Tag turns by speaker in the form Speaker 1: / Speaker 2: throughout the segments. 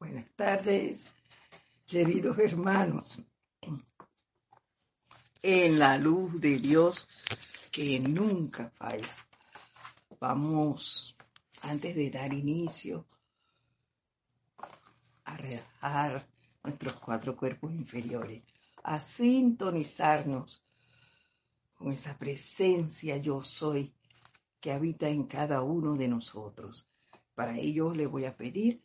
Speaker 1: Buenas tardes, queridos hermanos. En la luz de Dios que nunca falla. Vamos, antes de dar inicio, a relajar nuestros cuatro cuerpos inferiores, a sintonizarnos con esa presencia yo soy que habita en cada uno de nosotros. Para ello le voy a pedir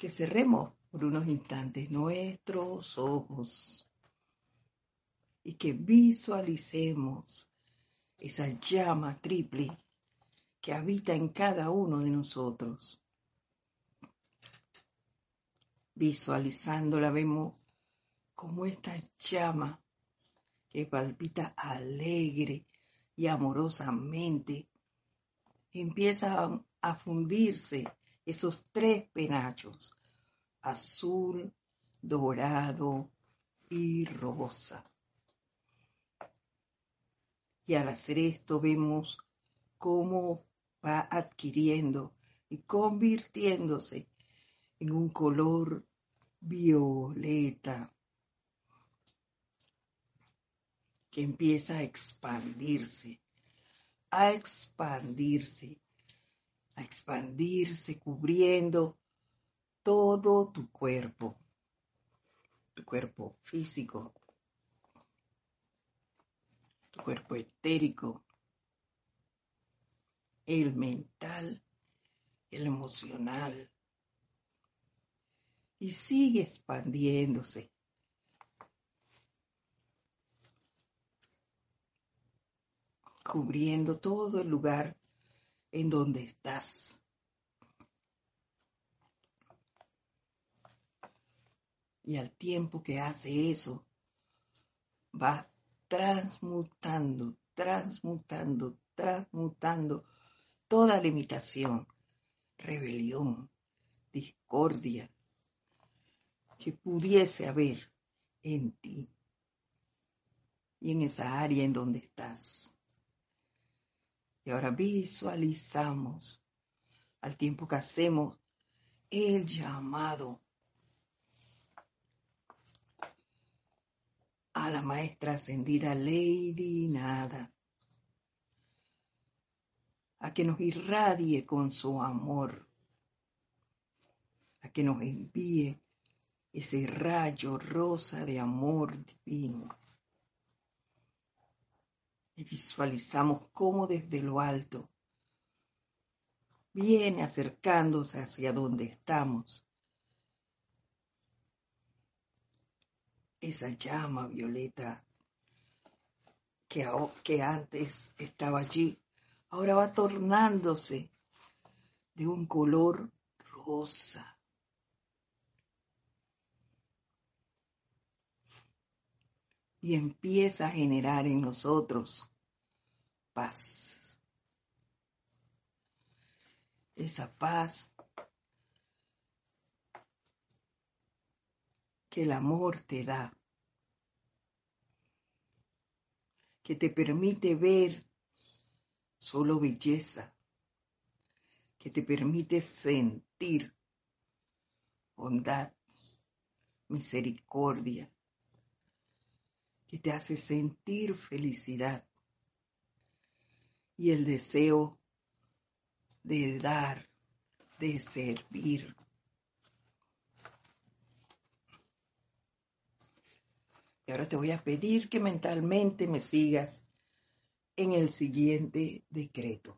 Speaker 1: que cerremos por unos instantes nuestros ojos y que visualicemos esa llama triple que habita en cada uno de nosotros. Visualizándola vemos como esta llama que palpita alegre y amorosamente empieza a fundirse esos tres penachos, azul, dorado y rosa. Y al hacer esto vemos cómo va adquiriendo y convirtiéndose en un color violeta que empieza a expandirse, a expandirse expandirse cubriendo todo tu cuerpo, tu cuerpo físico, tu cuerpo etérico, el mental, el emocional. Y sigue expandiéndose. cubriendo todo el lugar en donde estás. Y al tiempo que hace eso, va transmutando, transmutando, transmutando toda limitación, rebelión, discordia que pudiese haber en ti y en esa área en donde estás. Ahora visualizamos al tiempo que hacemos el llamado a la maestra ascendida Lady Nada, a que nos irradie con su amor, a que nos envíe ese rayo rosa de amor divino y visualizamos cómo desde lo alto viene acercándose hacia donde estamos. Esa llama violeta que, que antes estaba allí, ahora va tornándose de un color rosa. Y empieza a generar en nosotros paz. Esa paz que el amor te da, que te permite ver solo belleza, que te permite sentir bondad, misericordia, que te hace sentir felicidad y el deseo de dar, de servir. Y ahora te voy a pedir que mentalmente me sigas en el siguiente decreto.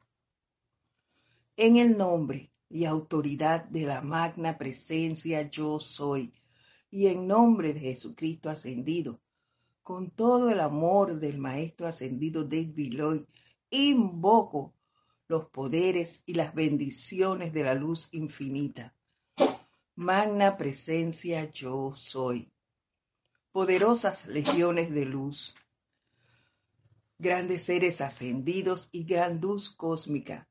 Speaker 1: En el nombre y autoridad de la magna presencia yo soy, y en nombre de Jesucristo ascendido, con todo el amor del Maestro ascendido Lloyd, invoco los poderes y las bendiciones de la luz infinita. Magna presencia yo soy. Poderosas legiones de luz. Grandes seres ascendidos y gran luz cósmica.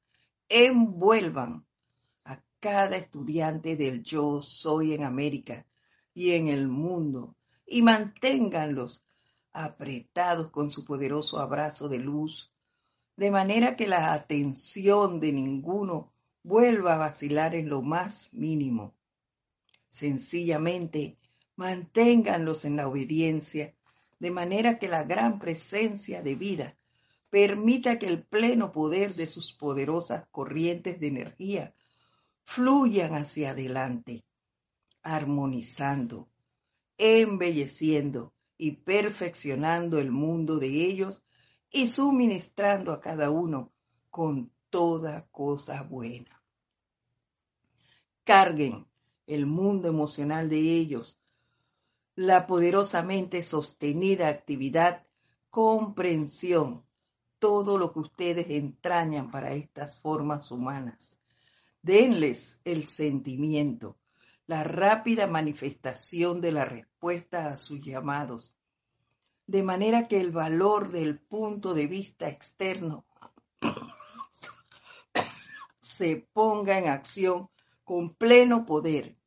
Speaker 1: Envuelvan a cada estudiante del yo soy en América y en el mundo y manténganlos apretados con su poderoso abrazo de luz de manera que la atención de ninguno vuelva a vacilar en lo más mínimo. Sencillamente, manténganlos en la obediencia, de manera que la gran presencia de vida permita que el pleno poder de sus poderosas corrientes de energía fluyan hacia adelante, armonizando, embelleciendo y perfeccionando el mundo de ellos y suministrando a cada uno con toda cosa buena. Carguen el mundo emocional de ellos, la poderosamente sostenida actividad, comprensión, todo lo que ustedes entrañan para estas formas humanas. Denles el sentimiento, la rápida manifestación de la respuesta a sus llamados, de manera que el valor del punto de vista externo se ponga en acción con pleno poder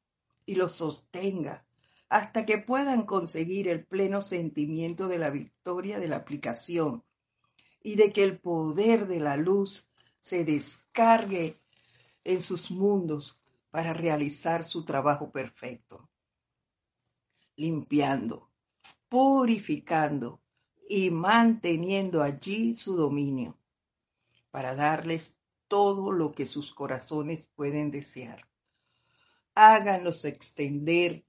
Speaker 1: y lo sostenga hasta que puedan conseguir el pleno sentimiento de la victoria de la aplicación y de que el poder de la luz se descargue en sus mundos para realizar su trabajo perfecto, limpiando, purificando y manteniendo allí su dominio, para darles todo lo que sus corazones pueden desear. Háganlos extender,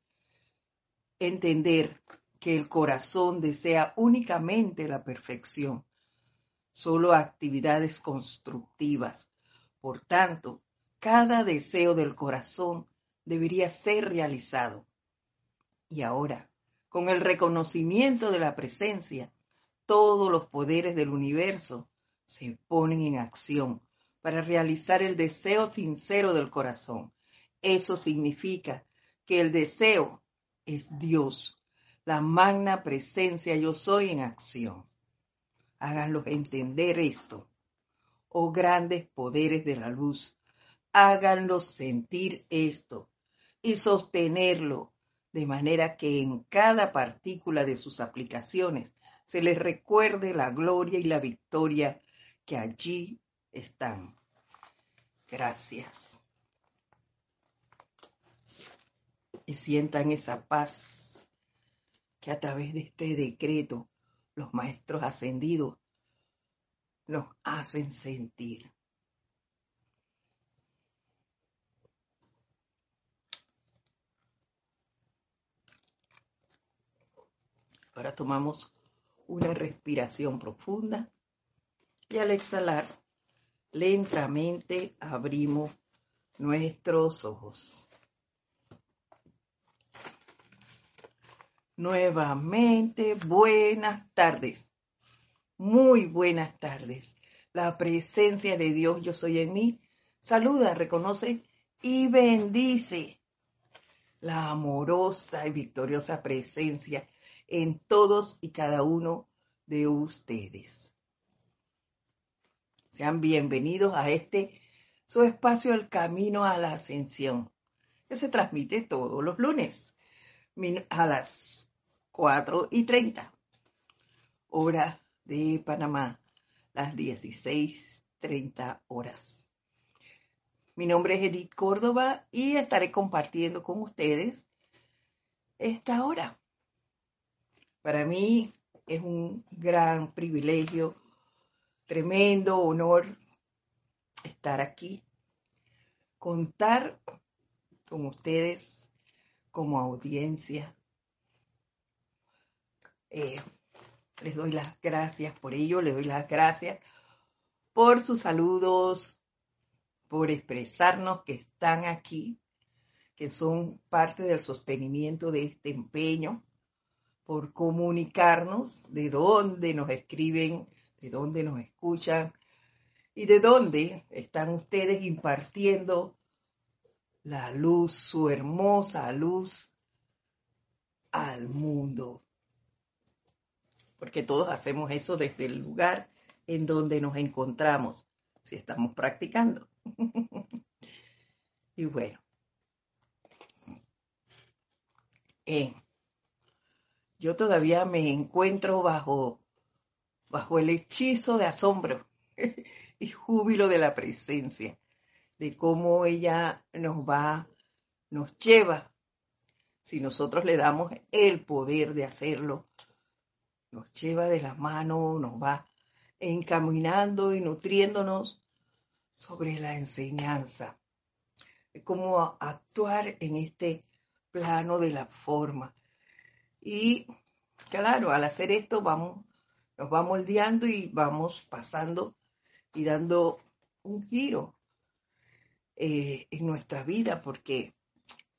Speaker 1: entender que el corazón desea únicamente la perfección solo actividades constructivas. Por tanto, cada deseo del corazón debería ser realizado. Y ahora, con el reconocimiento de la presencia, todos los poderes del universo se ponen en acción para realizar el deseo sincero del corazón. Eso significa que el deseo es Dios, la magna presencia yo soy en acción háganlos entender esto. Oh grandes poderes de la luz, háganlos sentir esto y sostenerlo de manera que en cada partícula de sus aplicaciones se les recuerde la gloria y la victoria que allí están. Gracias. Y sientan esa paz que a través de este decreto los maestros ascendidos nos hacen sentir. Ahora tomamos una respiración profunda y al exhalar lentamente abrimos nuestros ojos. Nuevamente, buenas tardes. Muy buenas tardes. La presencia de Dios, yo soy en mí, saluda, reconoce y bendice la amorosa y victoriosa presencia en todos y cada uno de ustedes. Sean bienvenidos a este su espacio El Camino a la Ascensión, que se transmite todos los lunes a las 4 y 30, hora de Panamá, las 16.30 horas. Mi nombre es Edith Córdoba y estaré compartiendo con ustedes esta hora. Para mí es un gran privilegio, tremendo honor estar aquí, contar con ustedes como audiencia. Eh, les doy las gracias por ello, les doy las gracias por sus saludos, por expresarnos que están aquí, que son parte del sostenimiento de este empeño, por comunicarnos de dónde nos escriben, de dónde nos escuchan y de dónde están ustedes impartiendo la luz, su hermosa luz al mundo porque todos hacemos eso desde el lugar en donde nos encontramos, si estamos practicando. y bueno, eh, yo todavía me encuentro bajo, bajo el hechizo de asombro y júbilo de la presencia, de cómo ella nos va, nos lleva si nosotros le damos el poder de hacerlo, nos lleva de la mano, nos va encaminando y nutriéndonos sobre la enseñanza, cómo actuar en este plano de la forma. Y claro, al hacer esto vamos, nos va moldeando y vamos pasando y dando un giro eh, en nuestra vida, porque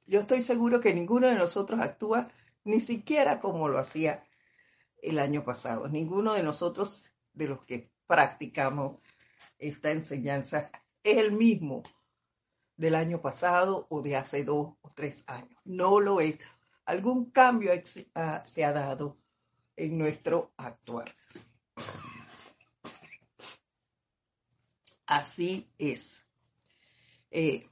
Speaker 1: yo estoy seguro que ninguno de nosotros actúa ni siquiera como lo hacía el año pasado. Ninguno de nosotros, de los que practicamos esta enseñanza, es el mismo del año pasado o de hace dos o tres años. No lo es. Algún cambio ah, se ha dado en nuestro actuar. Así es. Eh,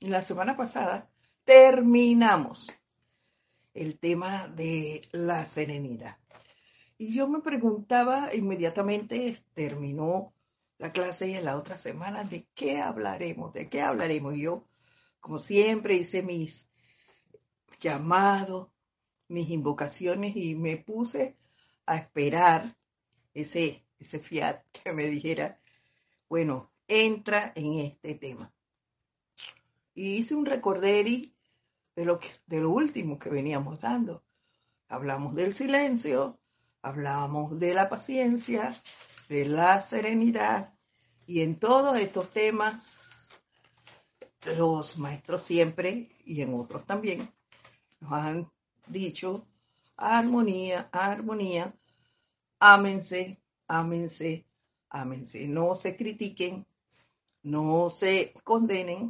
Speaker 1: la semana pasada terminamos el tema de la serenidad. Y yo me preguntaba inmediatamente, terminó la clase y en la otra semana, ¿de qué hablaremos? ¿De qué hablaremos? Y yo, como siempre, hice mis llamados, mis invocaciones y me puse a esperar ese, ese fiat que me dijera, bueno, entra en este tema. Y hice un recorderi de lo, que, de lo último que veníamos dando. Hablamos del silencio, hablamos de la paciencia, de la serenidad y en todos estos temas los maestros siempre y en otros también nos han dicho armonía, armonía, ámense, ámense, ámense, no se critiquen, no se condenen,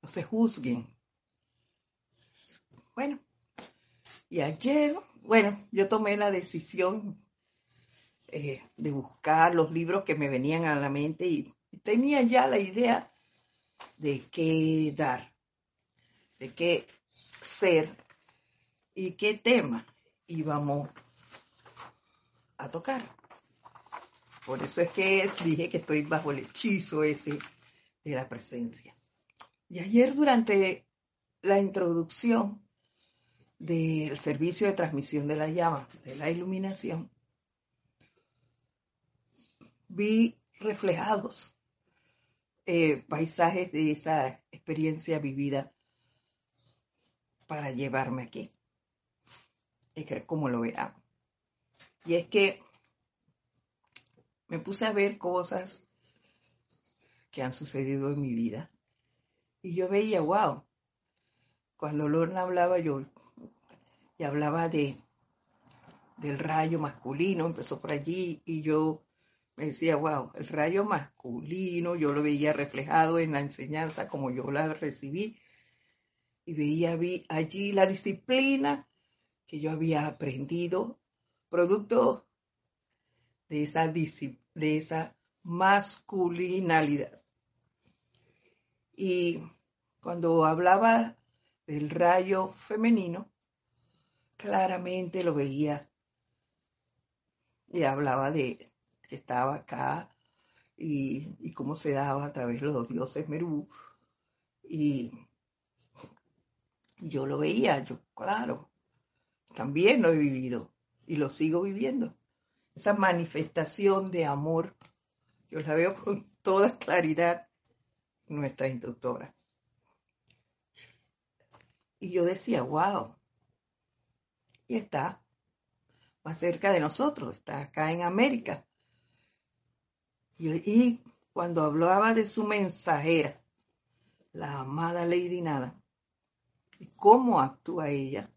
Speaker 1: no se juzguen. Bueno, y ayer, bueno, yo tomé la decisión eh, de buscar los libros que me venían a la mente y tenía ya la idea de qué dar, de qué ser y qué tema íbamos a tocar. Por eso es que dije que estoy bajo el hechizo ese de la presencia. Y ayer durante la introducción del servicio de transmisión de la llama, de la iluminación, vi reflejados eh, paisajes de esa experiencia vivida para llevarme aquí. Es que como lo verán. Y es que me puse a ver cosas que han sucedido en mi vida y yo veía, wow, cuando Lorna hablaba yo, y hablaba de del rayo masculino, empezó por allí y yo me decía, wow, el rayo masculino, yo lo veía reflejado en la enseñanza como yo la recibí y veía allí la disciplina que yo había aprendido, producto de esa, de esa masculinalidad. Y cuando hablaba del rayo femenino, claramente lo veía y hablaba de que estaba acá y, cómo se daba a través de los dioses Merú. Y yo lo veía, yo, claro, también lo he vivido y lo sigo viviendo. Esa manifestación de amor, yo la veo con toda claridad nuestra instructora. Y yo decía, wow, y está más cerca de nosotros, está acá en América. Y, cuando hablaba de su mensajera, la amada Lady Nada, y cómo actúa ella,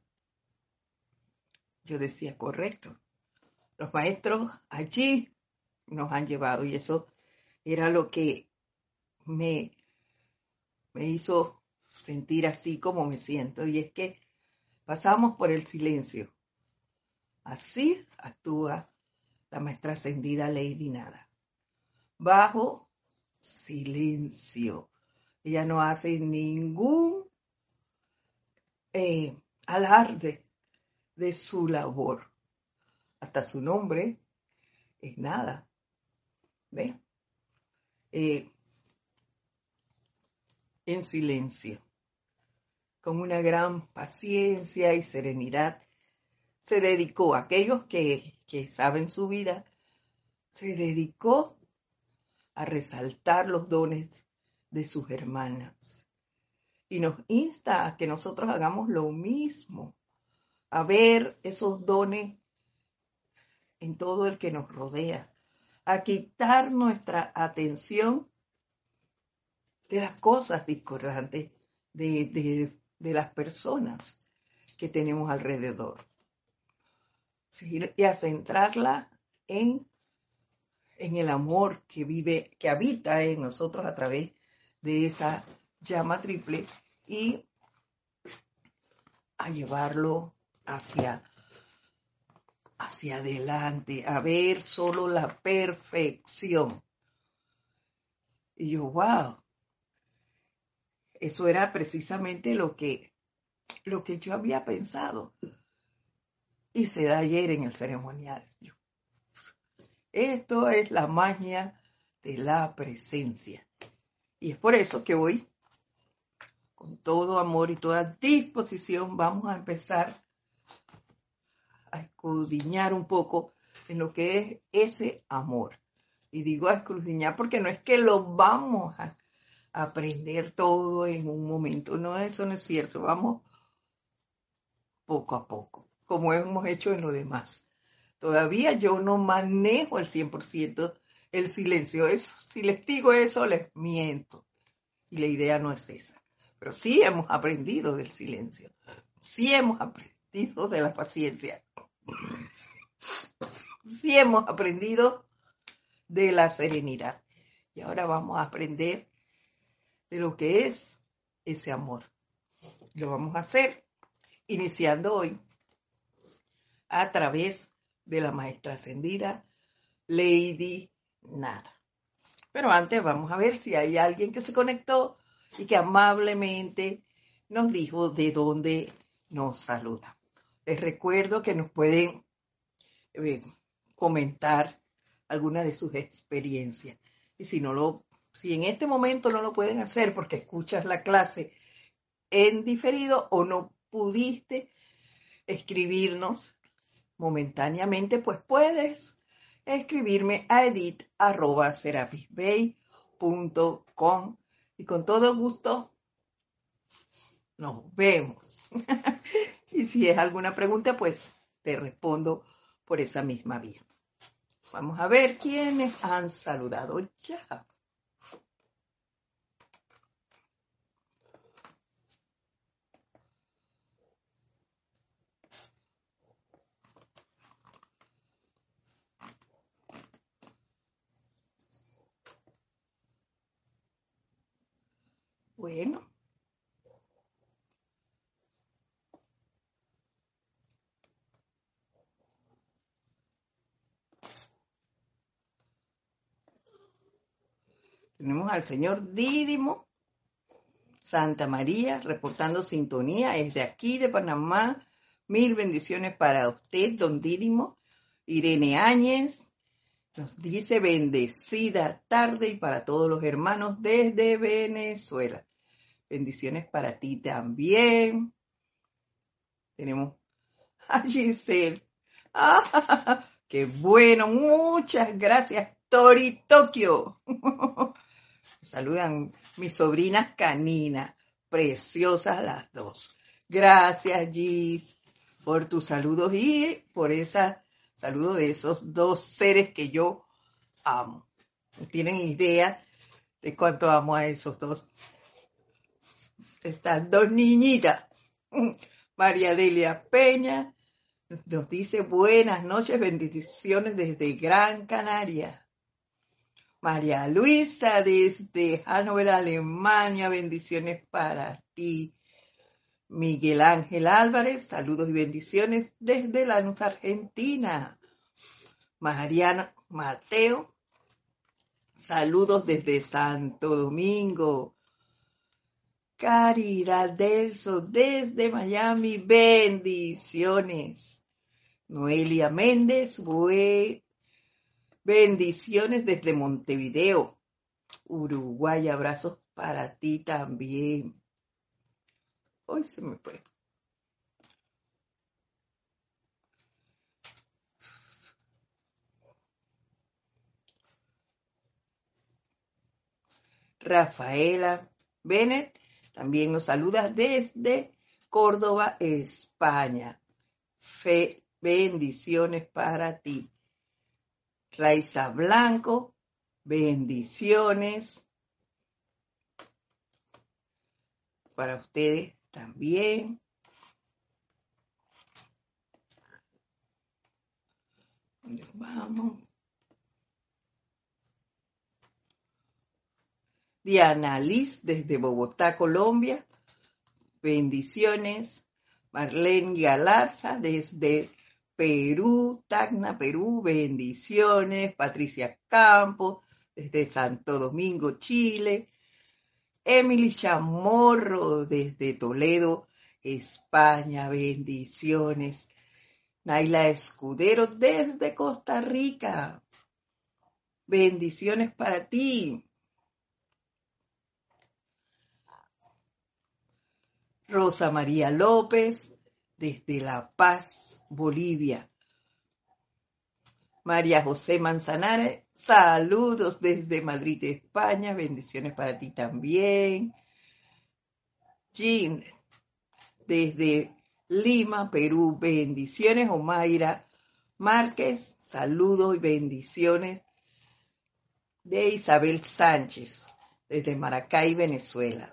Speaker 1: yo decía, correcto, los maestros allí nos han llevado y eso era lo que me me hizo sentir así como me siento, y es que pasamos por el silencio. Así actúa la maestra ascendida Lady Nada. Bajo silencio. Ella no hace ningún eh, alarde de su labor. Hasta su nombre es nada. ¿Ve? Eh, en silencio. con una gran paciencia y serenidad, se dedicó a aquellos que, que saben su vida, se dedicó a resaltar los dones de sus hermanas. Y nos insta a que nosotros hagamos lo mismo, a ver esos dones en todo el que nos rodea, a quitar nuestra atención de las cosas discordantes, de, de, las personas que tenemos alrededor. y a centrarla en, en el amor que vive, que habita en nosotros a través de esa llama triple y a llevarlo hacia, hacia adelante, a ver solo la perfección. Y yo, wow, eso era precisamente lo que, lo que yo había pensado. Y se da ayer en el ceremonial. Esto es la magia de la presencia. Y es por eso que hoy, con todo amor y toda disposición, vamos a empezar a escudriñar un poco en lo que es ese amor. Y digo a escudriñar porque no es que lo vamos a aprender todo en un momento. No, eso no es cierto. Vamos poco a poco, como hemos hecho en lo demás. Todavía yo no manejo el 100% el silencio. Si les digo eso, les miento. Y la idea no es esa. Pero sí hemos aprendido del silencio. Sí hemos aprendido de la paciencia. Sí hemos aprendido de la serenidad. Y ahora vamos a aprender de lo que es ese amor. Lo vamos a hacer iniciando hoy a través de la maestra ascendida Lady Nada. Pero antes vamos a ver si hay alguien que se conectó y que amablemente nos dijo de dónde nos saluda. Les recuerdo que nos pueden eh, comentar alguna de sus experiencias. Y si no lo si en este momento no lo pueden hacer porque escuchas la clase en diferido o no pudiste escribirnos momentáneamente, pues puedes escribirme a edit.serapisbay.com y con todo gusto nos vemos. y si es alguna pregunta, pues te respondo por esa misma vía. Vamos a ver quiénes han saludado ya. Bueno. Tenemos al señor Dídimo Santa María reportando sintonía desde aquí de Panamá. Mil bendiciones para usted, don Dídimo. Irene Áñez nos dice bendecida tarde y para todos los hermanos desde Venezuela. Bendiciones para ti también. Tenemos a Giselle. Ah, ¡Qué bueno! Muchas gracias, Tori Tokio. Saludan mis sobrinas caninas, preciosas las dos. Gracias, Gis, por tus saludos y por esa saludo de esos dos seres que yo amo. Tienen idea de cuánto amo a esos dos estas dos niñitas. María Delia Peña nos dice buenas noches, bendiciones desde Gran Canaria. María Luisa desde Hannover, Alemania, bendiciones para ti. Miguel Ángel Álvarez, saludos y bendiciones desde Lanús, Argentina. Mariano Mateo, saludos desde Santo Domingo. Caridad Delso desde Miami, bendiciones. Noelia Méndez, bendiciones desde Montevideo, Uruguay, abrazos para ti también. Hoy se me fue. Rafaela Bennett también nos saluda desde Córdoba, España. Fe, bendiciones para ti. Raiza Blanco, bendiciones para ustedes también. Vamos. Diana Liz desde Bogotá, Colombia. Bendiciones. Marlene Galarza desde Perú, Tacna, Perú. Bendiciones. Patricia Campos desde Santo Domingo, Chile. Emily Chamorro desde Toledo, España. Bendiciones. Naila Escudero desde Costa Rica. Bendiciones para ti. Rosa María López, desde La Paz, Bolivia. María José Manzanares, saludos desde Madrid, España, bendiciones para ti también. Jean, desde Lima, Perú, bendiciones. Omaira Márquez, saludos y bendiciones de Isabel Sánchez, desde Maracay, Venezuela.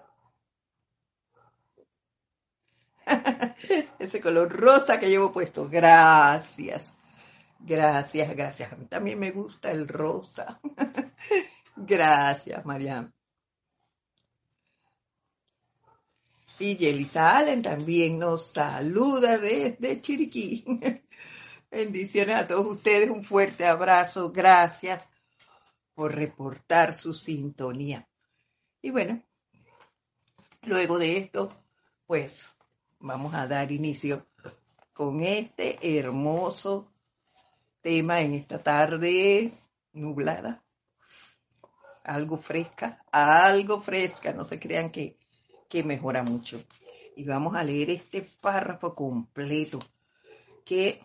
Speaker 1: Ese color rosa que llevo puesto. Gracias. Gracias, gracias. A mí también me gusta el rosa. gracias, Mariam. Y Yelisa Allen también nos saluda desde Chiriquí. Bendiciones a todos ustedes, un fuerte abrazo, gracias por reportar su sintonía. Y bueno, luego de esto, pues vamos a dar inicio con este hermoso tema en esta tarde nublada, algo fresca, algo fresca, no se crean que, que mejora mucho. Y vamos a leer este párrafo completo que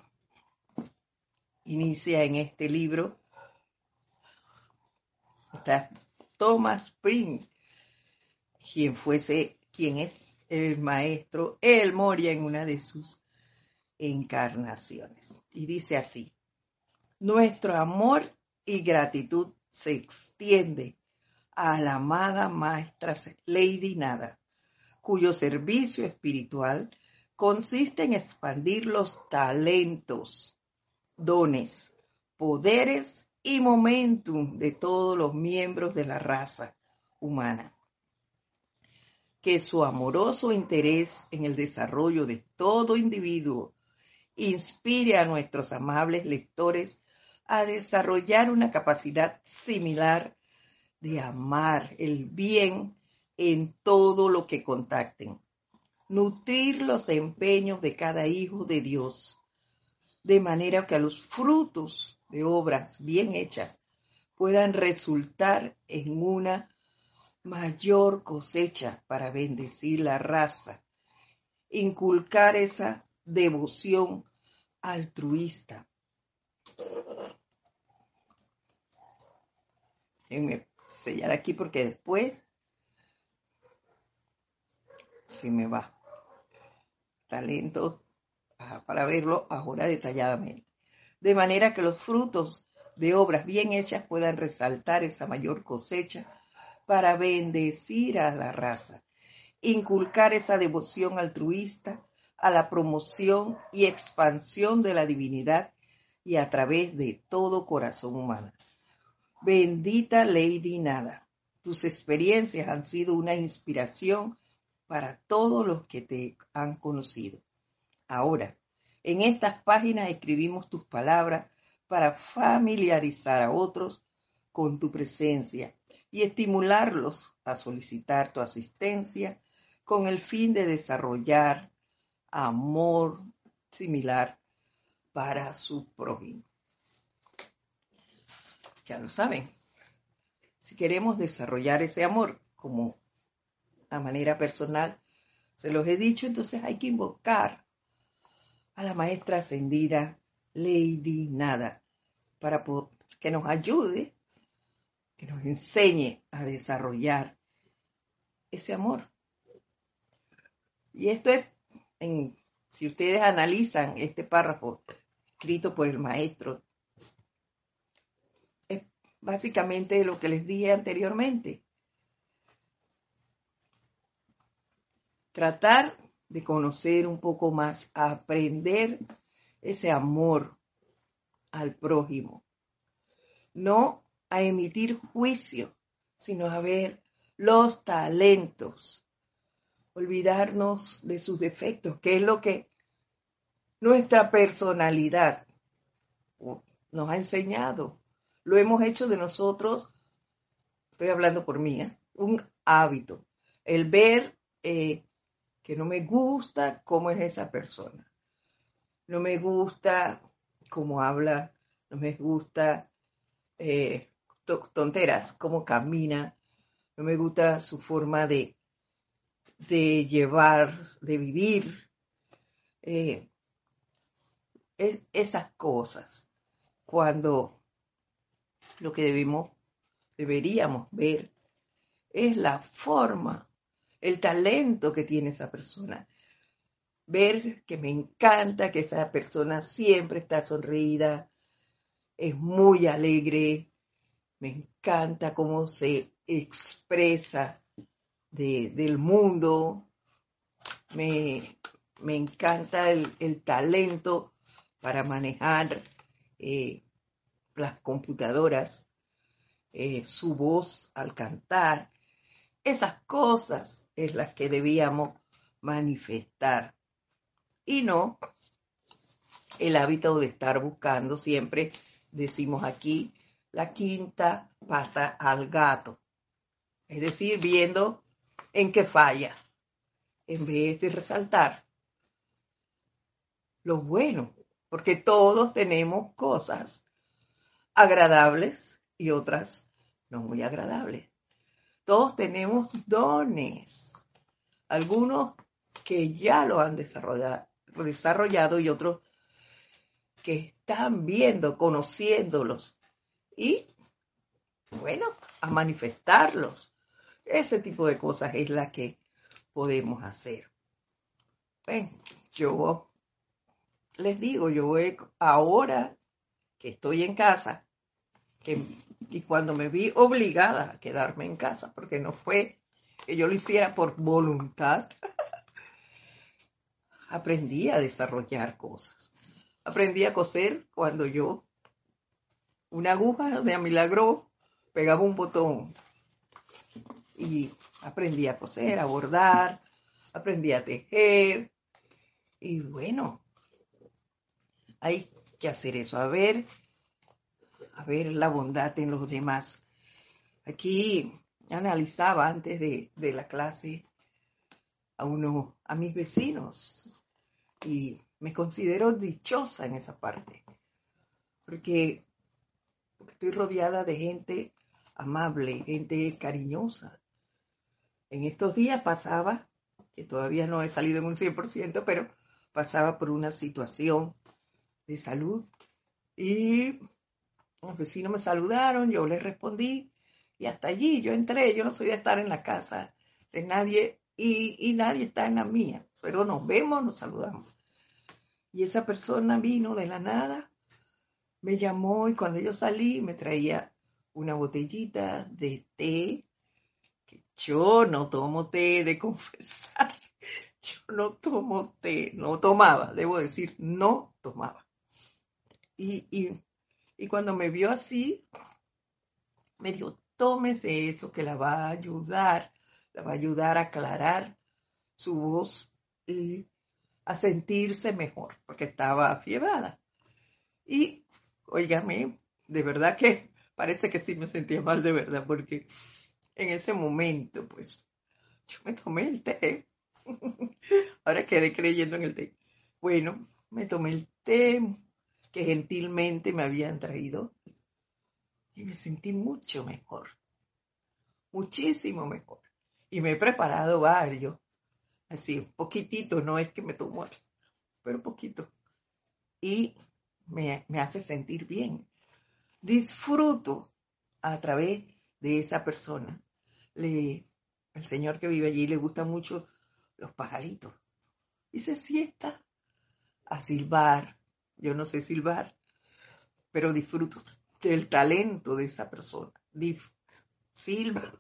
Speaker 1: inicia en este libro. Está Thomas Prince, quien fuese, quien es el maestro El Moria en una de sus encarnaciones. Y dice así, nuestro amor y gratitud se extiende a la amada maestra Lady Nada, cuyo servicio espiritual consiste en expandir los talentos, dones, poderes y momentum de todos los miembros de la raza humana. Que su amoroso interés en el desarrollo de todo individuo inspire a nuestros amables lectores a desarrollar una capacidad similar de amar el bien en todo lo que contacten, nutrir los empeños de cada hijo de Dios, de manera que a los frutos de obras bien hechas puedan resultar en una mayor cosecha para bendecir la raza, inculcar esa devoción altruista. Déjenme sellar aquí porque después se me va. Talento para verlo ahora detalladamente. De manera que los frutos de obras bien hechas puedan resaltar esa mayor cosecha para bendecir a la raza, inculcar esa devoción altruista a la promoción y expansión de la divinidad y a través de todo corazón humano. Bendita Lady Nada, tus experiencias han sido una inspiración para todos los que te han conocido. Ahora, en estas páginas escribimos tus palabras para familiarizar a otros con tu presencia y estimularlos a solicitar tu asistencia con el fin de desarrollar amor similar para su prójimo. Ya lo saben. Si queremos desarrollar ese amor como a manera personal, se los he dicho, entonces hay que invocar a la maestra ascendida Lady Nada para que nos ayude, que nos enseñe a desarrollar ese amor. Y esto es, si ustedes analizan este párrafo escrito por el maestro, es básicamente lo que les dije anteriormente. Tratar de conocer un poco más, aprender ese amor al prójimo. No a emitir juicio, sino a ver los talentos. Olvidarnos de sus defectos, que es lo que nuestra personalidad nos ha enseñado. Lo hemos hecho de nosotros, estoy hablando por mí, ¿eh? un hábito. El ver eh, que no me gusta cómo es esa persona. No me gusta cómo habla, no me gusta eh, tonteras, cómo camina, no me gusta su forma de, de llevar, de vivir. Esas cosas, cuando lo que debemos, deberíamos ver es la forma el talento que tiene esa persona. Ver que me encanta que esa persona siempre está sonreída, es muy alegre, me encanta cómo se expresa del mundo, me, encanta el, talento para manejar eh, las computadoras, eh, su voz al cantar, esas cosas es las que debíamos manifestar y no el hábito de estar buscando siempre, decimos aquí, la quinta pata al gato. Es decir, viendo en qué falla, en vez de resaltar lo bueno, porque todos tenemos cosas agradables y otras no muy agradables. Todos tenemos dones. Algunos que ya lo han desarrollado, y otros que están viendo, conociéndolos y, bueno, a manifestarlos. Ese tipo de cosas es la que podemos hacer. Ven, yo les digo, yo ahora que estoy en casa, y cuando me vi obligada a quedarme en casa, porque no fue que yo lo hiciera por voluntad, aprendí a desarrollar cosas. Aprendí a coser cuando yo, una aguja de a milagro, pegaba un botón. Y aprendí a coser, a bordar, aprendí a tejer. Y bueno, hay que hacer eso. A ver a ver la bondad en los demás. Aquí analizaba antes de, la clase a uno, a mis vecinos y me considero dichosa en esa parte, porque, porque estoy rodeada de gente amable, gente cariñosa. En estos días pasaba, que todavía no he salido en un 100%, pero pasaba por una situación de salud y los vecinos me saludaron, yo les respondí y hasta allí yo entré. Yo no soy de estar en la casa de nadie y, nadie está en la mía, pero nos vemos, nos saludamos. Y esa persona vino de la nada, me llamó y cuando yo salí me traía una botellita de té, que yo no tomo té de confesar, yo no tomo té, no tomaba, debo decir, no tomaba. Y, y y cuando me vio así, me dijo, tómese eso que la va a ayudar, la va a ayudar a aclarar su voz y a sentirse mejor, porque estaba fiebrada. Y, óigame, de verdad que parece que sí me sentía mal de verdad, porque en ese momento, pues, yo me tomé el té. Ahora quedé creyendo en el té. Bueno, me tomé el té, que gentilmente me habían traído y me sentí mucho mejor, muchísimo mejor. Y me he preparado varios así, un poquitito, no es que me tomo, pero poquito. Y me, me hace sentir bien. Disfruto a través de esa persona. Le, el señor que vive allí le gusta mucho los pajaritos. Y se siesta a silbar. Yo no sé silbar, pero disfruto del talento de esa persona. silba,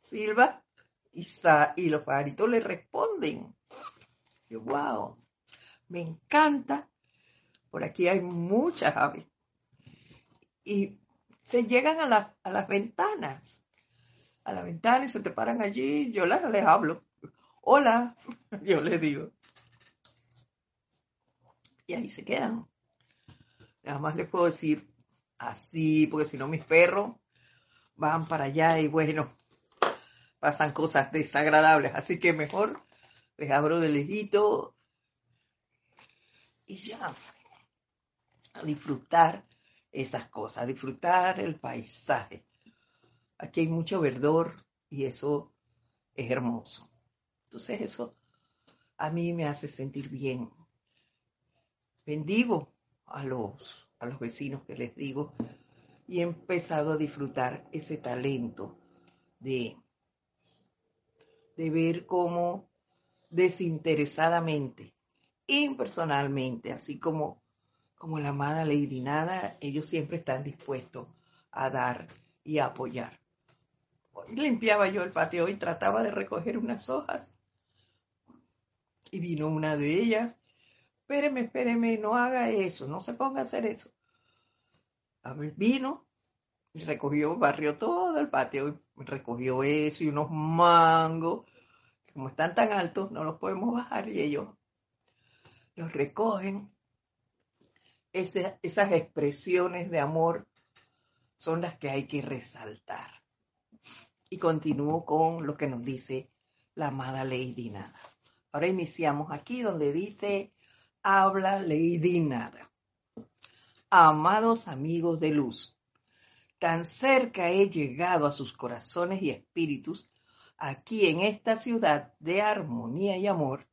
Speaker 1: silba y, y los pajaritos le responden. Yo, wow, me encanta. Por aquí hay muchas aves. Y se llegan a, a las ventanas. A la ventana y se te paran allí. Yo les hablo. Hola, yo les digo. Y ahí se quedan. Nada más les puedo decir así, porque si no mis perros van para allá y bueno, pasan cosas desagradables. Así que mejor les abro de lejito y ya, a disfrutar esas cosas, a disfrutar el paisaje. Aquí hay mucho verdor y eso es hermoso. Entonces eso a mí me hace sentir bien. Bendigo a los, a los vecinos que les digo y he empezado a disfrutar ese talento de, de ver cómo desinteresadamente, impersonalmente, así como, como la amada Lady Nada, ellos siempre están dispuestos a dar y a apoyar. limpiaba yo el patio y trataba de recoger unas hojas y vino una de ellas, espéreme, espéreme, no haga eso, no se ponga a hacer eso. Vino, recogió, barrió todo el patio, recogió eso y unos mangos, que como están tan altos, no los podemos bajar y ellos los recogen. esas expresiones de amor son las que hay que resaltar. Y continúo con lo que nos dice la amada Lady Nada. Ahora iniciamos aquí donde dice, habla Lady Nada. Amados amigos de luz, tan cerca he llegado a sus corazones y espíritus, aquí en esta ciudad de armonía y amor.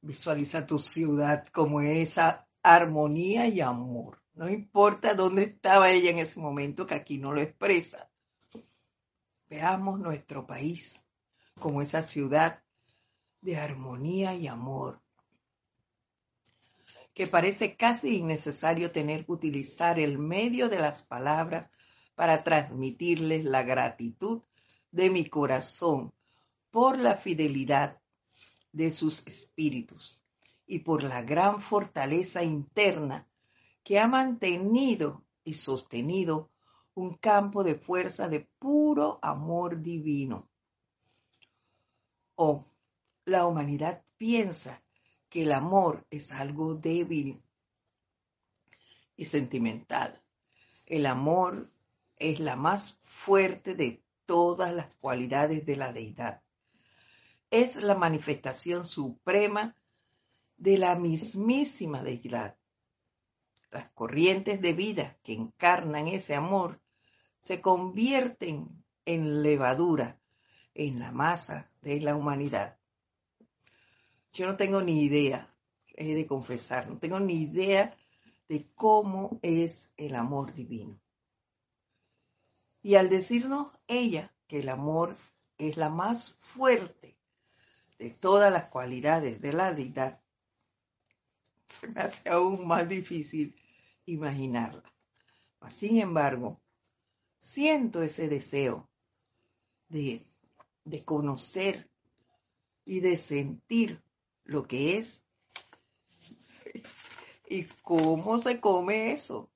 Speaker 1: Visualiza tu ciudad como esa armonía y amor. No importa dónde estaba ella en ese momento, que aquí no lo expresa. Veamos nuestro país como esa ciudad de armonía y amor, que parece casi innecesario tener que utilizar el medio de las palabras para transmitirles la gratitud de mi corazón por la fidelidad de sus espíritus y por la gran fortaleza interna que ha mantenido y sostenido un campo de fuerza de puro amor divino. Oh, la humanidad piensa que el amor es algo débil y sentimental. El amor es la más fuerte de todas las cualidades de la deidad. Es la manifestación suprema de la mismísima deidad. Las corrientes de vida que encarnan ese amor se convierten en levadura en la masa de la humanidad. Yo no tengo ni idea, he de confesar, no tengo ni idea de cómo es el amor divino. Y al decirnos ella que el amor es la más fuerte de todas las cualidades de la deidad, se me hace aún más difícil imaginarla. Sin embargo, siento ese deseo de, de conocer y de sentir lo que es. ¿Y cómo se come eso?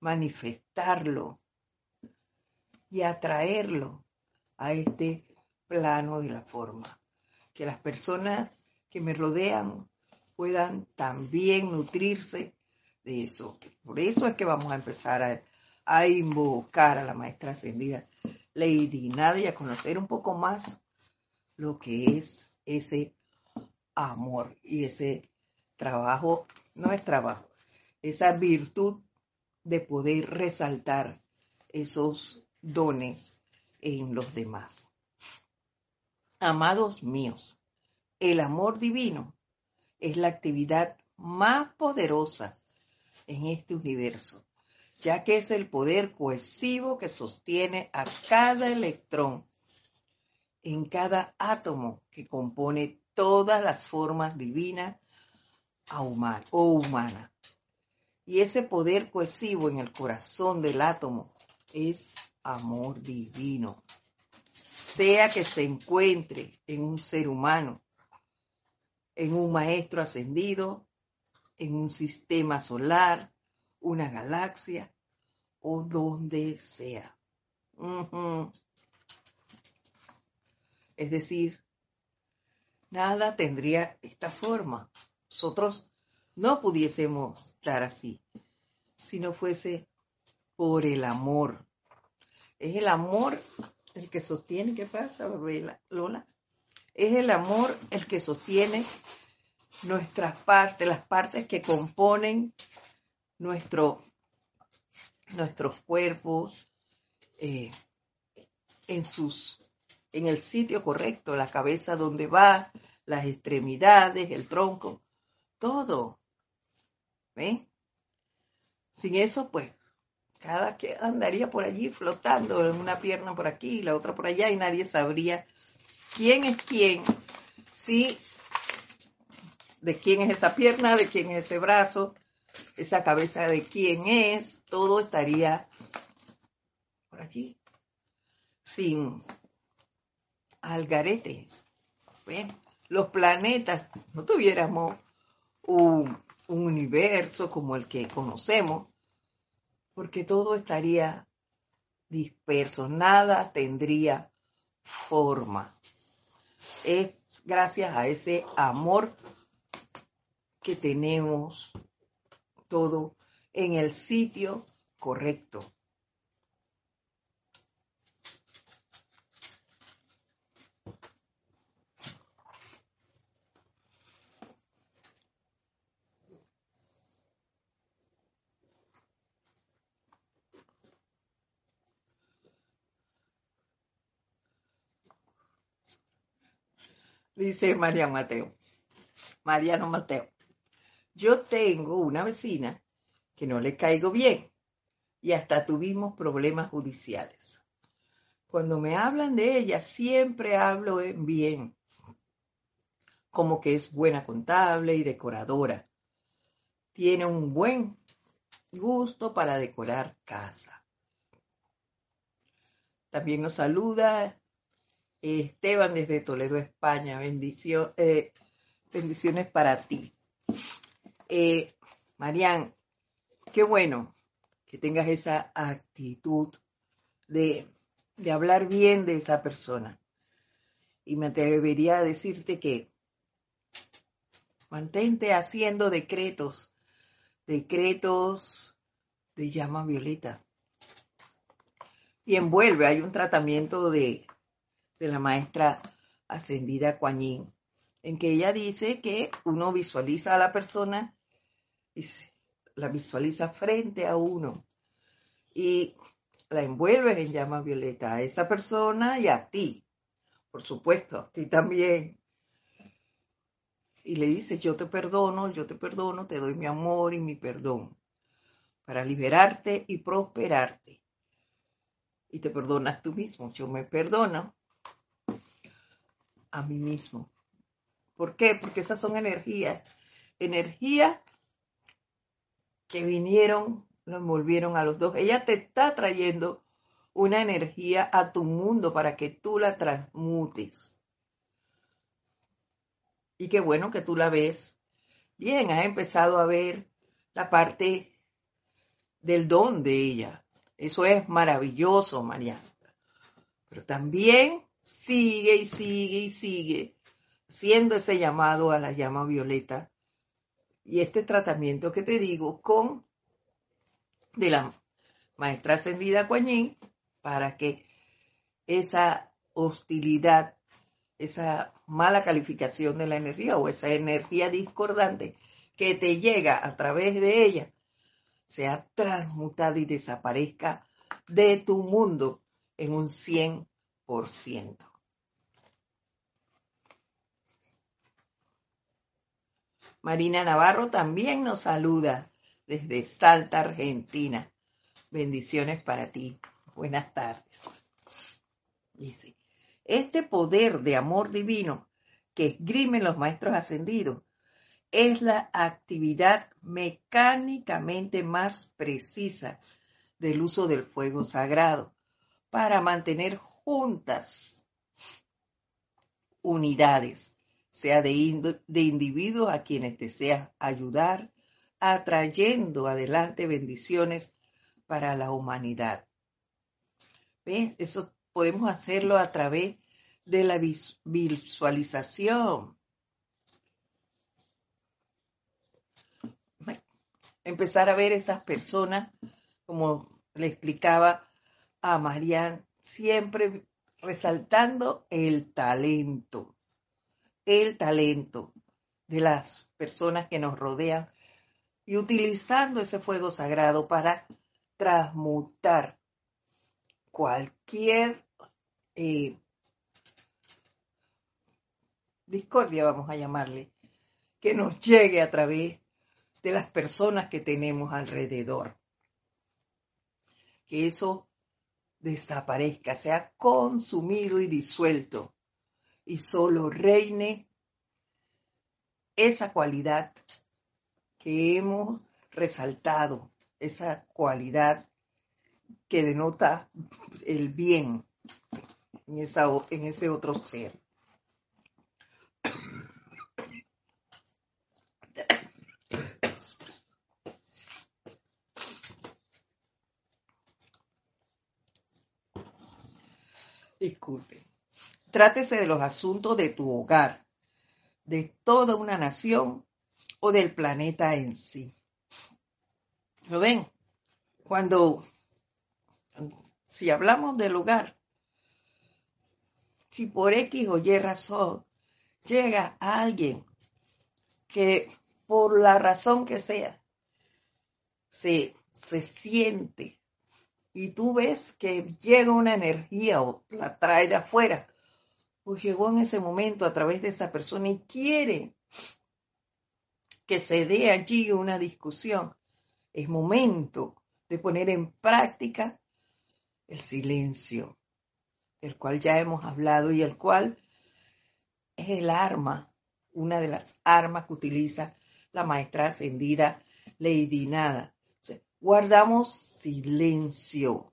Speaker 1: Manifestarlo y atraerlo a este plano de la forma. Que las personas que me rodean puedan también nutrirse de eso. Por eso es que vamos a empezar a, invocar a la maestra ascendida Lady Nadia, a conocer un poco más lo que es ese amor y ese trabajo, no es trabajo, esa virtud de poder resaltar esos dones en los demás. Amados míos, el amor divino es la actividad más poderosa en este universo, ya que es el poder cohesivo que sostiene a cada electrón en cada átomo que compone todas las formas divinas o humanas. Y ese poder cohesivo en el corazón del átomo es amor divino. Sea que se encuentre en un ser humano, en un maestro ascendido, en un sistema solar, una galaxia o donde sea. Es decir, nada tendría esta forma. Nosotros no pudiésemos estar así si no fuese por el amor. Es el amor el que sostiene, ¿qué pasa, Lola? Es el amor el que sostiene nuestras partes, las partes que componen nuestro, nuestros cuerpos eh, en sus en el sitio correcto, la cabeza donde va, las extremidades, el tronco, todo. ¿Ven? Sin eso, pues, cada que andaría por allí flotando, una pierna por aquí la otra por allá, y nadie sabría quién es quién, si de quién es esa pierna, de quién es ese brazo, esa cabeza de quién es, todo estaría por allí, sin algaretes. Los planetas, no tuviéramos un universo como el que conocemos, porque todo estaría disperso, nada tendría forma. Es gracias a ese amor que tenemos todo en el sitio correcto. Dice María Mateo. Mariano Mateo. Yo tengo una vecina que no le caigo bien y hasta tuvimos problemas judiciales. Cuando me hablan de ella, siempre hablo en bien, como que es buena contable y decoradora. Tiene un buen gusto para decorar casa. También nos saluda Esteban desde Toledo, España. Eh, bendiciones para ti. Eh, Marian, qué bueno que tengas esa actitud de, de hablar bien de esa persona. Y me atrevería a decirte que mantente haciendo decretos, decretos de llama violeta. Y envuelve, hay un tratamiento de, de la maestra ascendida Kuan en que ella dice que uno visualiza a la persona la visualiza frente a uno y la envuelves en llama violeta a esa persona y a ti, por supuesto, a ti también. Y le dices, yo te perdono, yo te perdono, te doy mi amor y mi perdón para liberarte y prosperarte. Y te perdonas tú mismo, yo me perdono a mí mismo. ¿Por qué? Porque esas son energías, energías que vinieron, lo envolvieron a los dos. Ella te está trayendo una energía a tu mundo para que tú la transmutes. Y qué bueno que tú la ves. Bien, has empezado a ver la parte del don de ella. Eso es maravilloso, María. Pero también sigue y sigue y sigue siendo ese llamado a la llama violeta y este tratamiento que te digo con de la maestra ascendida Kuan para que esa hostilidad, esa mala calificación de la energía o esa energía discordante que te llega a través de ella sea transmutada y desaparezca de tu mundo en un 100%. Marina Navarro también nos saluda desde Salta, Argentina. Bendiciones para ti. Buenas tardes. Dice, este poder de amor divino que esgrimen los maestros ascendidos es la actividad mecánicamente más precisa del uso del fuego sagrado para mantener juntas unidades, sea de, de individuos a quienes deseas ayudar, atrayendo adelante bendiciones para la humanidad. ¿Ves? Eso podemos hacerlo a través de la visualización. Empezar a ver esas personas, como le explicaba a Marianne, siempre resaltando el talento, el talento de las personas que nos rodean y utilizando ese fuego sagrado para transmutar cualquier eh, discordia, vamos a llamarle, que nos llegue a través de las personas que tenemos alrededor. Que eso desaparezca, sea consumido y disuelto, y solo reine esa cualidad que hemos resaltado, esa cualidad que denota el bien en, en ese otro ser. Disculpe. Trátese de los asuntos de tu hogar, de toda una nación o del planeta en sí. ¿Lo ven? Cuando, si hablamos del hogar, si por X o Y razón llega alguien que por la razón que sea se, se siente y tú ves que llega una energía o la trae de afuera, pues llegó en ese momento a través de esa persona y quiere que se dé allí una discusión. Es momento de poner en práctica el silencio, del cual ya hemos hablado y el cual es el arma, una de las armas que utiliza la maestra ascendida Lady Nada guardamos silencio.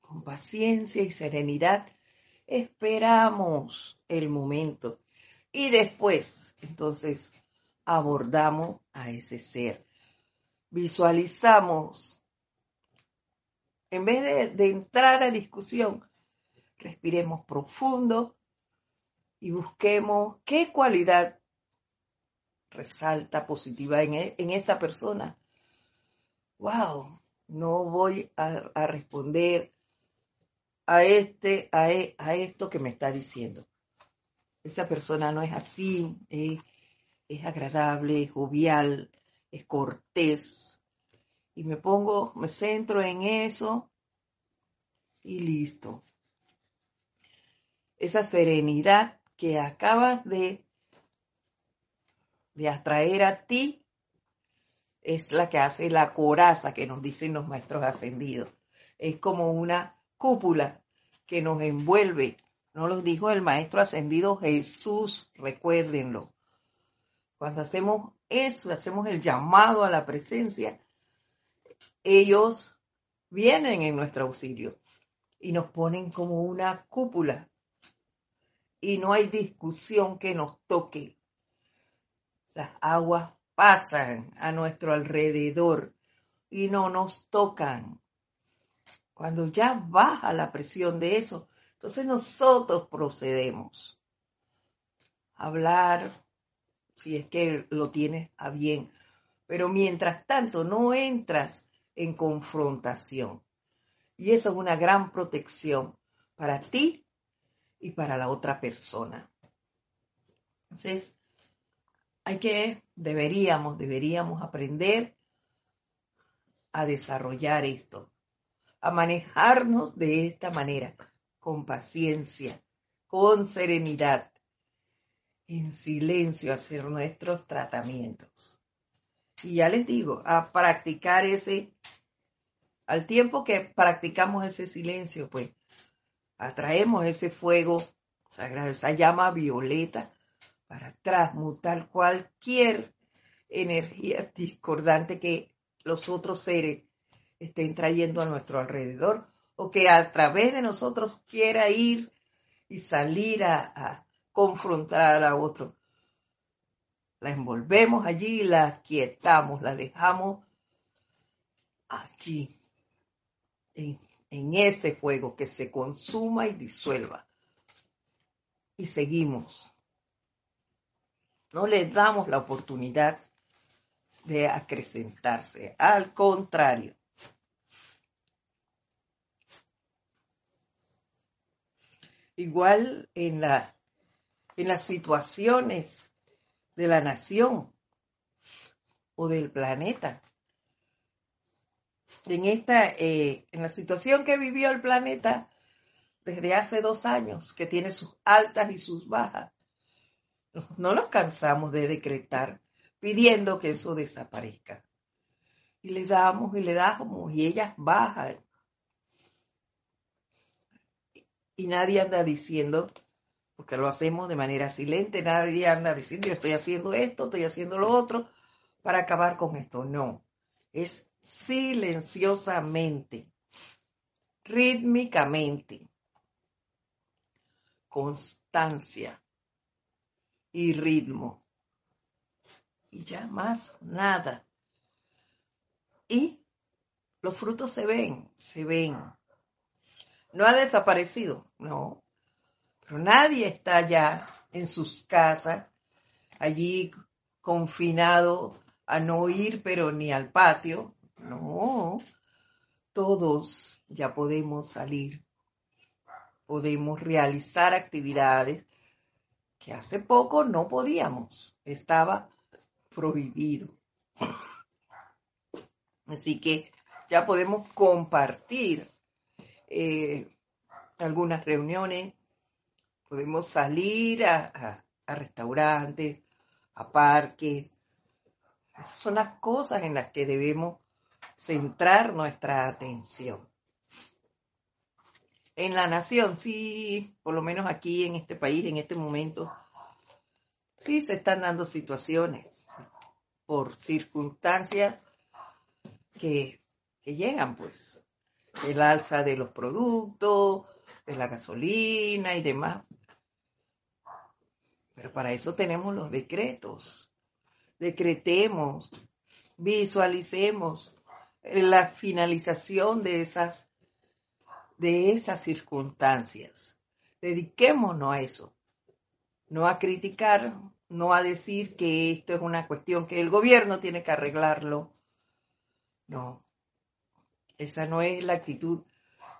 Speaker 1: Con paciencia y serenidad esperamos el momento y después entonces abordamos a ese ser. Visualizamos, en vez de, entrar a discusión, respiremos profundo y busquemos qué cualidad resalta positiva en, e, en esa persona wow, no voy a, responder a, este, e, a, esto que me está diciendo. Esa persona no es así, es agradable, es jovial, es cortés. Y me pongo, me centro en eso y listo. Esa serenidad que acabas de, de atraer a ti es la que hace la coraza que nos dicen los maestros ascendidos. Es como una cúpula que nos envuelve. No lo dijo el maestro ascendido Jesús, recuérdenlo. Cuando hacemos eso, hacemos el llamado a la presencia, ellos vienen en nuestro auxilio y nos ponen como una cúpula. Y no hay discusión que nos toque. Las aguas pasan a nuestro alrededor y no nos tocan. Cuando ya baja la presión de eso, entonces nosotros procedemos a hablar, si es que lo tienes a bien, pero mientras tanto no entras en confrontación. Y eso es una gran protección para ti y para la otra persona. Entonces, hay que, deberíamos, deberíamos aprender a desarrollar esto, a manejarnos de esta manera, con paciencia, con serenidad. en silencio hacer nuestros tratamientos. Y ya les digo, a practicar ese, al tiempo que practicamos ese silencio, pues atraemos ese fuego sagrado, esa llama violeta para transmutar cualquier energía discordante que los otros seres estén trayendo a nuestro alrededor o que a través de nosotros quiera ir y salir a, confrontar a otro. La envolvemos allí, la quietamos, la dejamos allí, en, en ese fuego que se consuma y disuelva. Y seguimos. No le damos la oportunidad de acrecentarse. Al contrario, igual en, la, en las situaciones de la nación o del planeta. En esta, eh, en la situación que vivió el planeta desde hace dos años, que tiene sus altas y sus bajas, no nos cansamos de decretar pidiendo que eso desaparezca. Y le damos y le damos y ellas bajan y nadie anda diciendo, porque lo hacemos de manera silente, nadie anda diciendo yo estoy haciendo esto, estoy haciendo lo otro para acabar con esto. No, es silenciosamente, rítmicamente, constancia y ritmo. Y ya más nada. Y los frutos se ven, se ven. No ha desaparecido, no. Pero nadie está ya en sus casas, allí confinado a no ir, pero ni al patio. No, todos ya podemos salir, podemos realizar actividades que hace poco no podíamos, estaba prohibido. Así que ya podemos compartir eh, algunas reuniones, podemos salir a, restaurantes, a parques. Esas son las cosas en las que debemos centrar nuestra atención. En la nación, sí, por lo menos aquí en este país, en este momento, sí se están dando situaciones por circunstancias que, que llegan, pues el alza de los productos, de la gasolina y demás. Pero para eso tenemos los decretos. Decretemos, visualicemos la finalización de esas, de esas circunstancias. Dediquémonos a eso. No a criticar, no a decir que esto es una cuestión que el gobierno tiene que arreglarlo. No, esa no es la actitud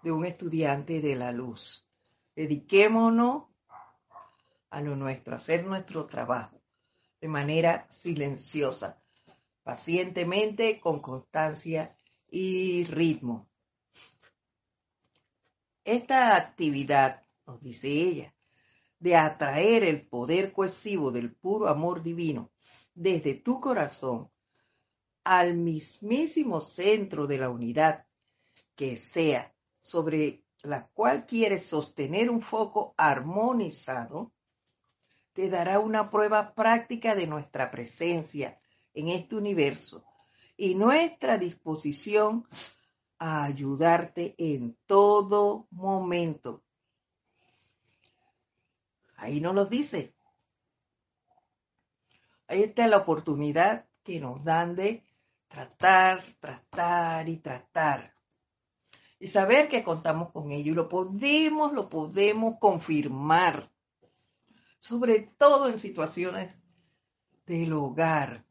Speaker 1: de un estudiante de la luz. Dediquémonos a lo nuestro, a hacer nuestro trabajo de manera silenciosa, pacientemente, con constancia y ritmo. Esta actividad, nos dice ella, de atraer el poder cohesivo del puro amor divino desde tu corazón al mismísimo centro de la unidad que sea sobre la cual quieres sostener un foco armonizado, te dará una prueba práctica de nuestra presencia en este universo y nuestra disposición a ayudarte en todo momento. Ahí nos lo dice. Ahí está la oportunidad que nos dan de tratar, tratar y tratar y saber que contamos con ello y lo podemos, lo podemos confirmar, sobre todo en situaciones del hogar.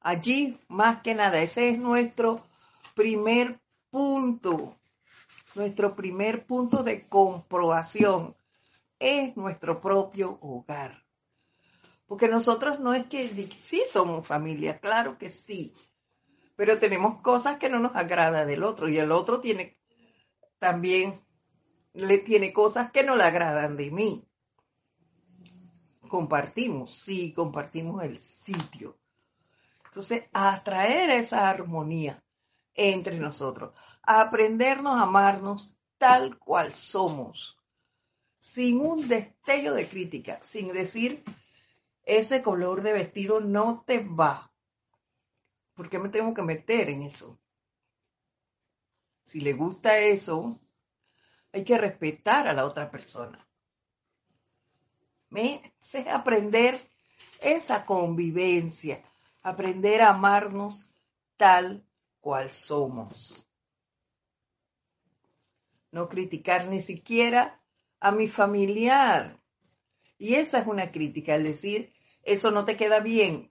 Speaker 1: Allí, más que nada, ese es nuestro primer punto, nuestro primer punto de comprobación, es nuestro propio hogar. Porque nosotros no es que sí somos familia, claro que sí, pero tenemos cosas que no nos agrada del otro y el otro tiene también le tiene cosas que no le agradan de mí. compartimos, sí, compartimos el sitio. Entonces, atraer esa armonía entre nosotros, a aprendernos a amarnos tal cual somos, sin un destello de crítica, sin decir, ese color de vestido no te va. ¿Por qué me tengo que meter en eso? Si le gusta eso, hay que respetar a la otra persona. ¿Me? Es aprender esa convivencia, aprender a amarnos tal cual somos. No criticar ni siquiera a mi familiar. Y esa es una crítica, es decir, eso no te queda bien.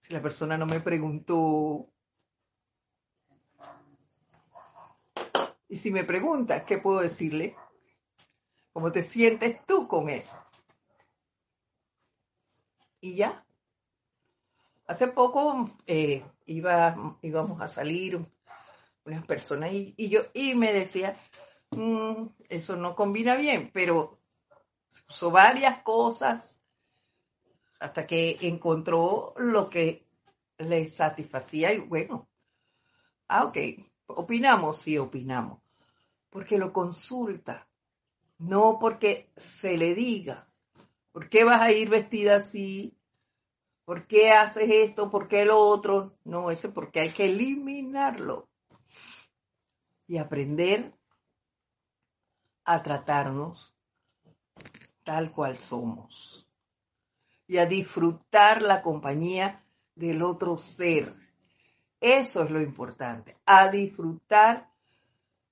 Speaker 1: Si la persona no me preguntó. Y si me pregunta, ¿qué puedo decirle? ¿Cómo te sientes tú con eso? Y ya. Hace poco eh, iba, íbamos a salir unas personas y, yo y me decía, mm, eso no combina bien, pero usó varias cosas hasta que encontró lo que le satisfacía y bueno, ah, ok, opinamos, sí, opinamos, porque lo consulta, no porque se le diga, ¿por qué vas a ir vestida así? ¿Por qué haces esto? ¿Por qué lo otro? No, ese porque hay que eliminarlo y aprender a tratarnos tal cual somos y a disfrutar la compañía del otro ser. Eso es lo importante, a disfrutar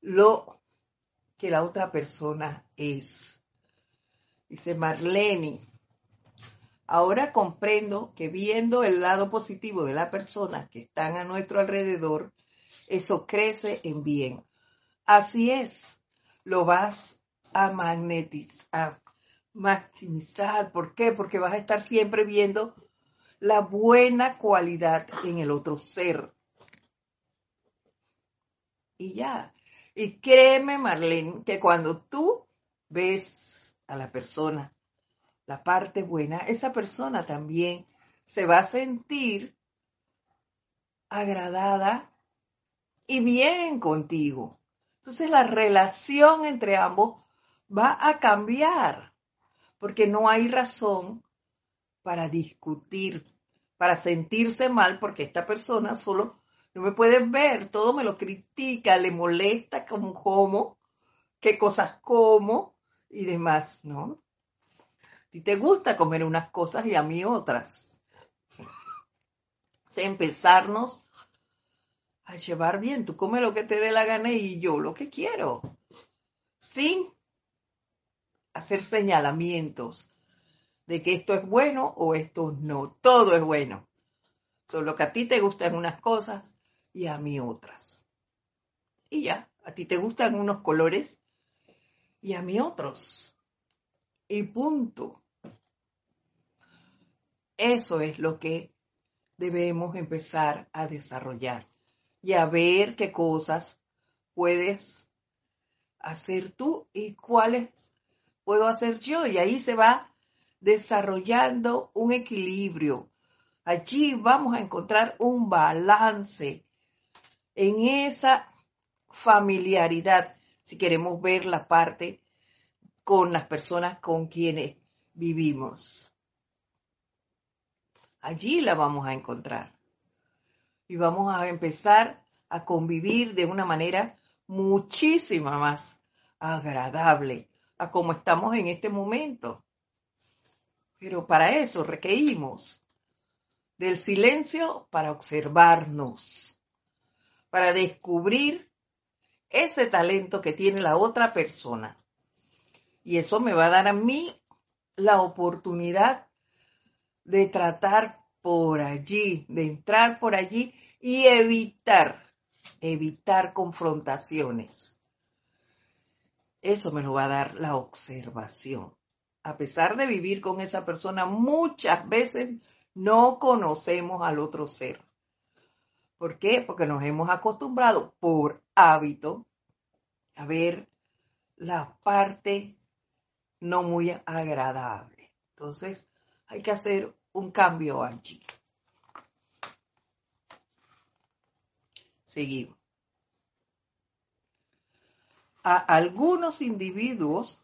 Speaker 1: lo que la otra persona es. Dice Marlene, ahora comprendo que viendo el lado positivo de las personas que están a nuestro alrededor, eso crece en bien. Así es, lo vas a magnetizar, maximizar. ¿Por qué? Porque vas a estar siempre viendo la buena cualidad en el otro ser. Y ya. Y créeme, Marlene, que cuando tú ves a la persona la parte buena, esa persona también se va a sentir agradada y bien contigo. Entonces la relación entre ambos va a cambiar porque no hay razón para discutir, para sentirse mal porque esta persona solo no me puede ver, todo me lo critica, le molesta como como, qué cosas como y demás, ¿no? Ti te gusta comer unas cosas y a mí otras. empezarnos a llevar bien. Tú come lo que te dé la gana y yo lo que quiero. Sin hacer señalamientos de que esto es bueno o esto no. Todo es bueno. Solo que a ti te gustan unas cosas y a mí otras. Y ya, a ti te gustan unos colores y a mí otros. Y punto. Eso es lo que debemos empezar a desarrollar y a ver qué cosas puedes hacer tú y cuáles puedo hacer yo. Y ahí se va desarrollando un equilibrio. Allí vamos a encontrar un balance en esa familiaridad, si queremos ver la parte con las personas con quienes vivimos. Allí la vamos a encontrar y vamos a empezar a convivir de una manera muchísima más agradable a como estamos en este momento. Pero para eso requerimos del silencio para observarnos, para descubrir ese talento que tiene la otra persona. Y eso me va a dar a mí la oportunidad de tratar por allí, de entrar por allí y evitar, evitar confrontaciones. Eso me lo va a dar la observación. A pesar de vivir con esa persona, muchas veces no conocemos al otro ser. ¿Por qué? Porque nos hemos acostumbrado por hábito a ver la parte no muy agradable. Entonces hay que hacer un cambio allí. Seguimos. A algunos individuos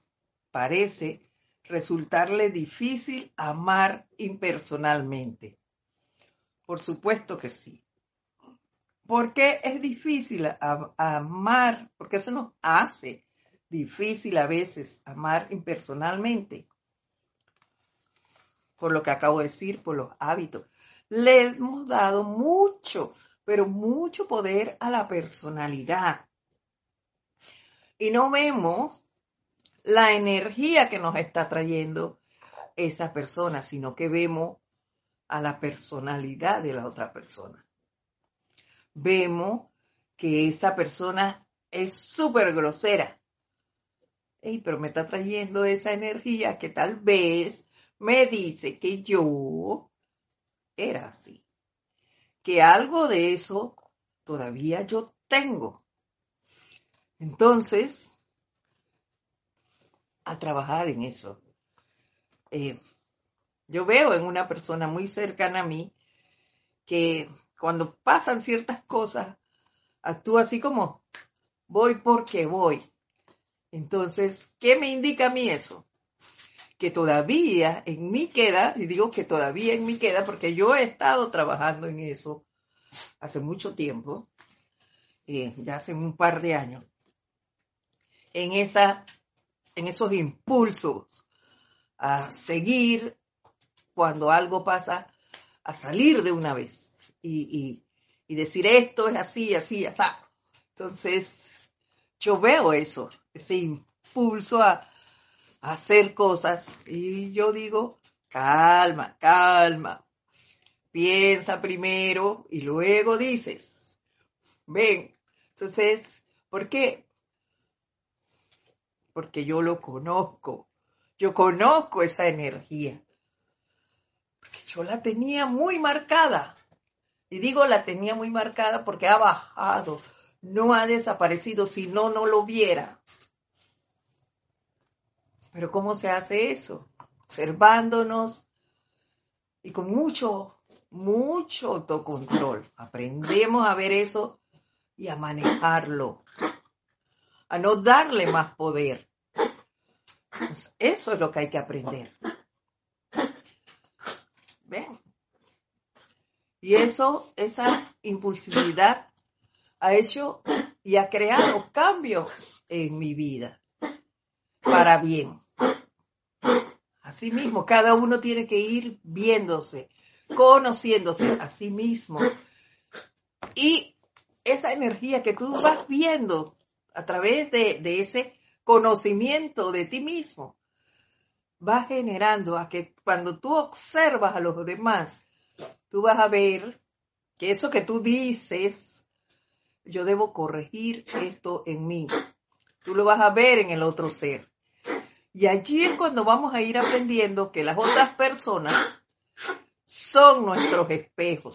Speaker 1: parece resultarle difícil amar impersonalmente. Por supuesto que sí. ¿Por qué es difícil amar? Porque eso nos hace difícil a veces amar impersonalmente. Por lo que acabo de decir, por los hábitos. Le hemos dado mucho, pero mucho poder a la personalidad. Y no vemos la energía que nos está trayendo esa persona, sino que vemos a la personalidad de la otra persona. Vemos que esa persona es súper grosera. Pero me está trayendo esa energía que tal vez me dice que yo era así. Que algo de eso todavía yo tengo. Entonces, a trabajar en eso. Eh, yo veo en una persona muy cercana a mí que cuando pasan ciertas cosas, actúa así como voy porque voy. Entonces, ¿qué me indica a mí eso? Que todavía en mí queda, y digo que todavía en mí queda porque yo he estado trabajando en eso hace mucho tiempo, eh, ya hace un par de años, en esa en esos impulsos a seguir cuando algo pasa, a salir de una vez y, decir esto es así, así, así. Entonces, yo veo eso, ese impulso a, hacer cosas y yo digo, calma, calma, piensa primero y luego dices, ven. Entonces, ¿por qué? porque yo lo conozco. Yo conozco esa energía. Porque yo la tenía muy marcada. Y digo la tenía muy marcada porque ha bajado, no ha desaparecido, si no, no lo viera. Pero ¿cómo se hace eso? Observándonos y con mucho, mucho autocontrol. Aprendemos a ver eso y a manejarlo a no darle más poder. Pues eso es lo que hay que aprender. ¿Ven? Y eso, esa impulsividad ha hecho y ha creado cambios en mi vida para bien. Asimismo, cada uno tiene que ir viéndose, conociéndose a sí mismo. Y esa energía que tú vas viendo a través de, ese conocimiento de ti mismo, va generando a que cuando tú observas a los demás, tú vas a ver que eso que tú dices, yo debo corregir esto en mí. Tú lo vas a ver en el otro ser. Y allí es cuando vamos a ir aprendiendo que las otras personas son nuestros espejos.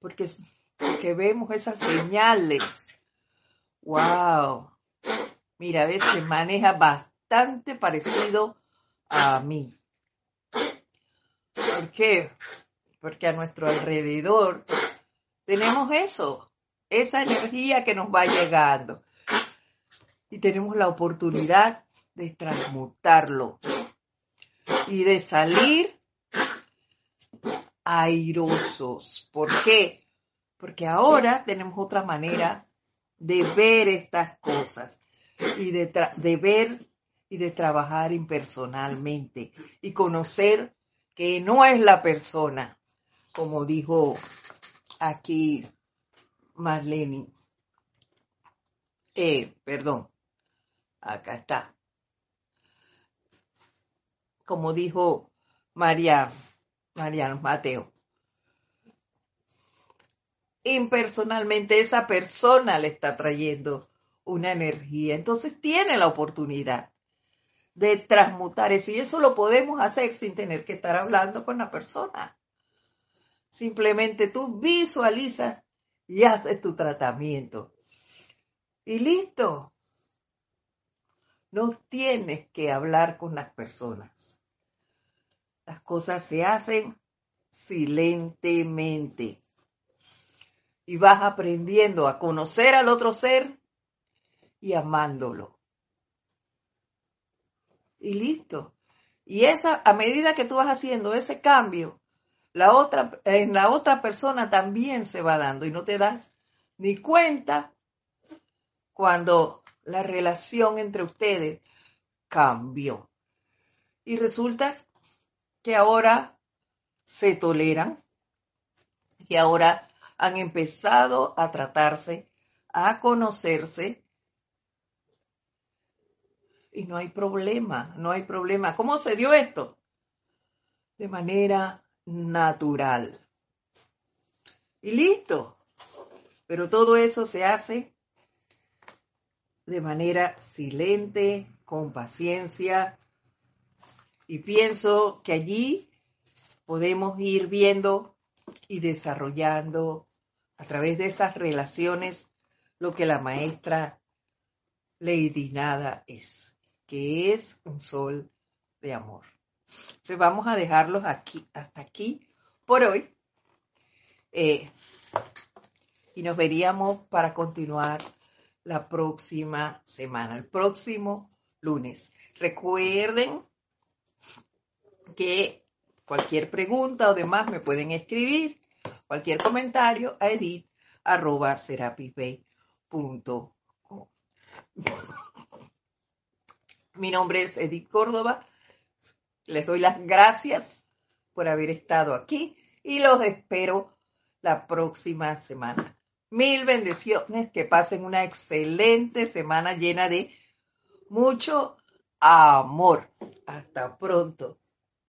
Speaker 1: Porque, porque vemos esas señales Wow. Mira, a veces maneja bastante parecido a mí. ¿Por qué? Porque a nuestro alrededor tenemos eso, esa energía que nos va llegando. Y tenemos la oportunidad de transmutarlo y de salir airosos. ¿Por qué? Porque ahora tenemos otra manera de ver estas cosas y de, ver y de trabajar impersonalmente y conocer que no es la persona, como dijo aquí Marlene. Eh, perdón, acá está. Como dijo María, Mariano Mateo impersonalmente esa persona le está trayendo una energía. Entonces tiene la oportunidad de transmutar eso y eso lo podemos hacer sin tener que estar hablando con la persona. Simplemente tú visualizas y haces tu tratamiento. Y listo. No tienes que hablar con las personas. Las cosas se hacen silentemente. Y vas aprendiendo a conocer al otro ser y amándolo. Y listo. Y esa, a medida que tú vas haciendo ese cambio, la otra, en la otra persona también se va dando y no te das ni cuenta cuando la relación entre ustedes cambió. Y resulta que ahora se toleran, que ahora han empezado a tratarse, a conocerse y no hay problema, no hay problema. ¿Cómo se dio esto? De manera natural. Y listo. Pero todo eso se hace de manera silente, con paciencia. Y pienso que allí podemos ir viendo y desarrollando a través de esas relaciones lo que la maestra Lady Nada es que es un sol de amor. Entonces vamos a dejarlos aquí, hasta aquí por hoy. Eh, y nos veríamos para continuar la próxima semana, el próximo lunes. Recuerden que cualquier pregunta o demás me pueden escribir, cualquier comentario a edit arroba mi nombre es Edith Córdoba. Les doy las gracias por haber estado aquí y los espero la próxima semana. Mil bendiciones, que pasen una excelente semana llena de mucho amor. Hasta pronto.